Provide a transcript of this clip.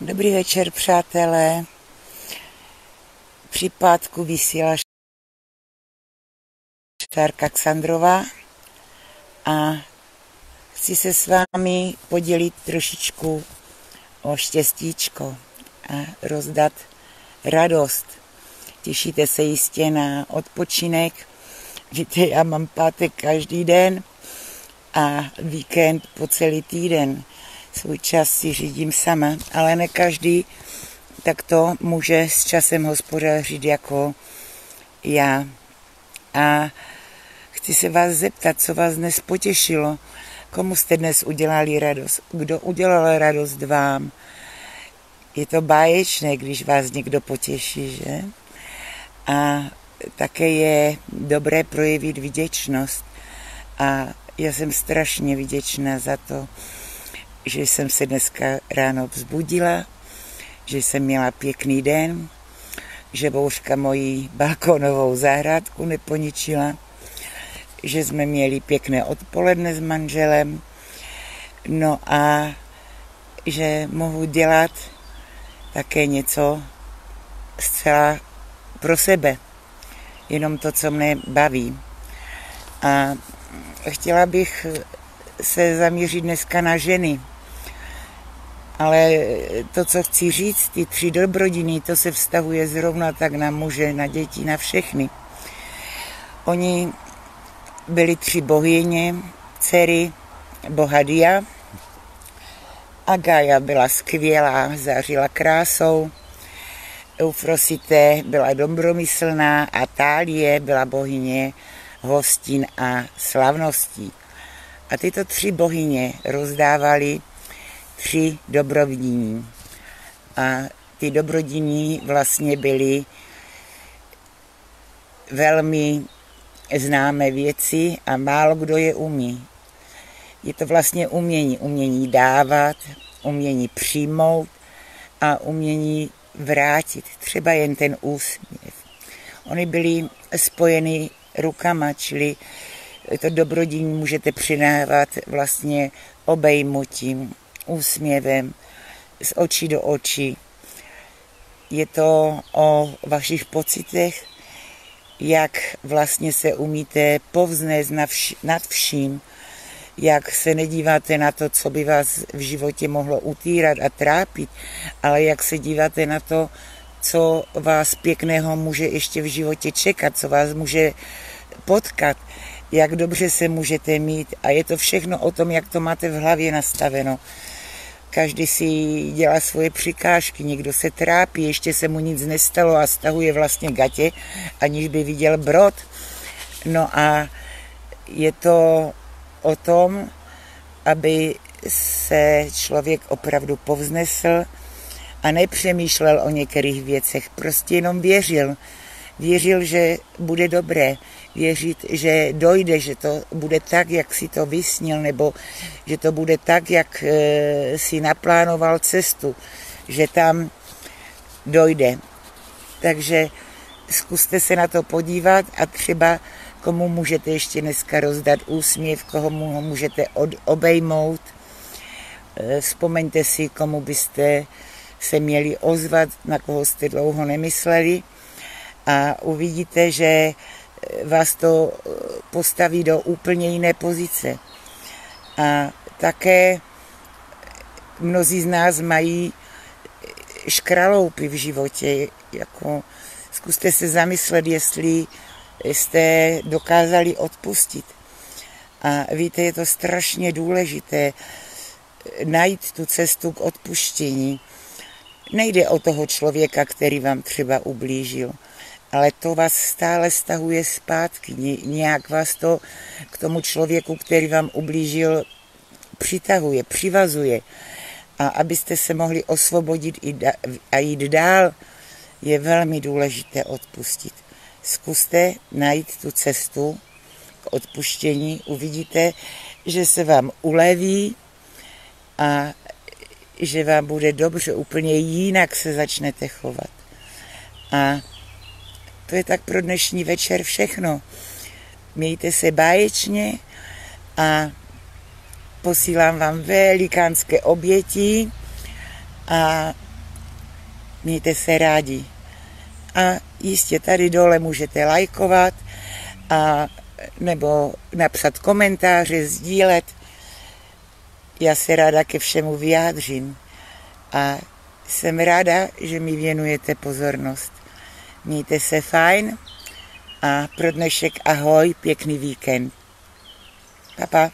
Dobrý večer, přátelé. Při pátku vysílá Štárka Ksandrová a chci se s vámi podělit trošičku o štěstíčko a rozdat radost. Těšíte se jistě na odpočinek. Víte, já mám pátek každý den a víkend po celý týden svůj čas si řídím sama, ale ne každý tak to může s časem hospodařit jako já. A chci se vás zeptat, co vás dnes potěšilo, komu jste dnes udělali radost, kdo udělal radost vám. Je to báječné, když vás někdo potěší, že? A také je dobré projevit vděčnost. A já jsem strašně vděčná za to, že jsem se dneska ráno vzbudila, že jsem měla pěkný den, že bouřka mojí balkonovou zahrádku neponičila, že jsme měli pěkné odpoledne s manželem, no a že mohu dělat také něco zcela pro sebe, jenom to, co mne baví. A chtěla bych se zaměřit dneska na ženy, ale to, co chci říct, ty tři dobrodiny, to se vztahuje zrovna tak na muže, na děti, na všechny. Oni byli tři bohyně, dcery Bohadia. Agaja byla skvělá, zářila krásou. Eufrosité byla dobromyslná a Tálie byla bohyně hostin a slavností. A tyto tři bohyně rozdávali tři dobrodění. A ty dobrodění vlastně byly velmi známé věci a málo kdo je umí. Je to vlastně umění. Umění dávat, umění přijmout a umění vrátit. Třeba jen ten úsměv. Oni byli spojeny rukama, čili to dobrodění můžete přinávat vlastně obejmutím, úsměvem, z očí do očí. Je to o vašich pocitech, jak vlastně se umíte povznést nad vším, jak se nedíváte na to, co by vás v životě mohlo utírat a trápit, ale jak se díváte na to, co vás pěkného může ještě v životě čekat, co vás může potkat, jak dobře se můžete mít a je to všechno o tom, jak to máte v hlavě nastaveno. Každý si dělá svoje přikážky, někdo se trápí, ještě se mu nic nestalo a stahuje vlastně gatě, aniž by viděl brod. No a je to o tom, aby se člověk opravdu povznesl a nepřemýšlel o některých věcech, prostě jenom věřil. Věřil, že bude dobré, věřit, že dojde, že to bude tak, jak si to vysnil, nebo že to bude tak, jak e, si naplánoval cestu, že tam dojde. Takže zkuste se na to podívat a třeba komu můžete ještě dneska rozdat úsměv, koho mu můžete od, obejmout. E, vzpomeňte si, komu byste se měli ozvat, na koho jste dlouho nemysleli a uvidíte, že vás to eh, postaví do úplně jiné pozice. A také mnozí z nás mají škraloupy v životě. Jako, zkuste se zamyslet, jestli jste dokázali odpustit. A víte, je to strašně důležité najít tu cestu k odpuštění. Nejde o toho člověka, který vám třeba ublížil, ale to vás stále stahuje zpátky. Nějak vás to k tomu člověku, který vám ublížil, přitahuje, přivazuje. A abyste se mohli osvobodit a jít dál, je velmi důležité odpustit. Zkuste najít tu cestu k odpuštění, uvidíte, že se vám uleví a že vám bude dobře, úplně jinak se začnete chovat. A to je tak pro dnešní večer všechno. Mějte se báječně a posílám vám velikánské oběti a Mějte se rádi. A jistě tady dole můžete lajkovat a nebo napsat komentáře, sdílet. Já se ráda ke všemu vyjádřím a jsem ráda, že mi věnujete pozornost. Mějte se fajn a pro dnešek ahoj, pěkný víkend. Pa, pa.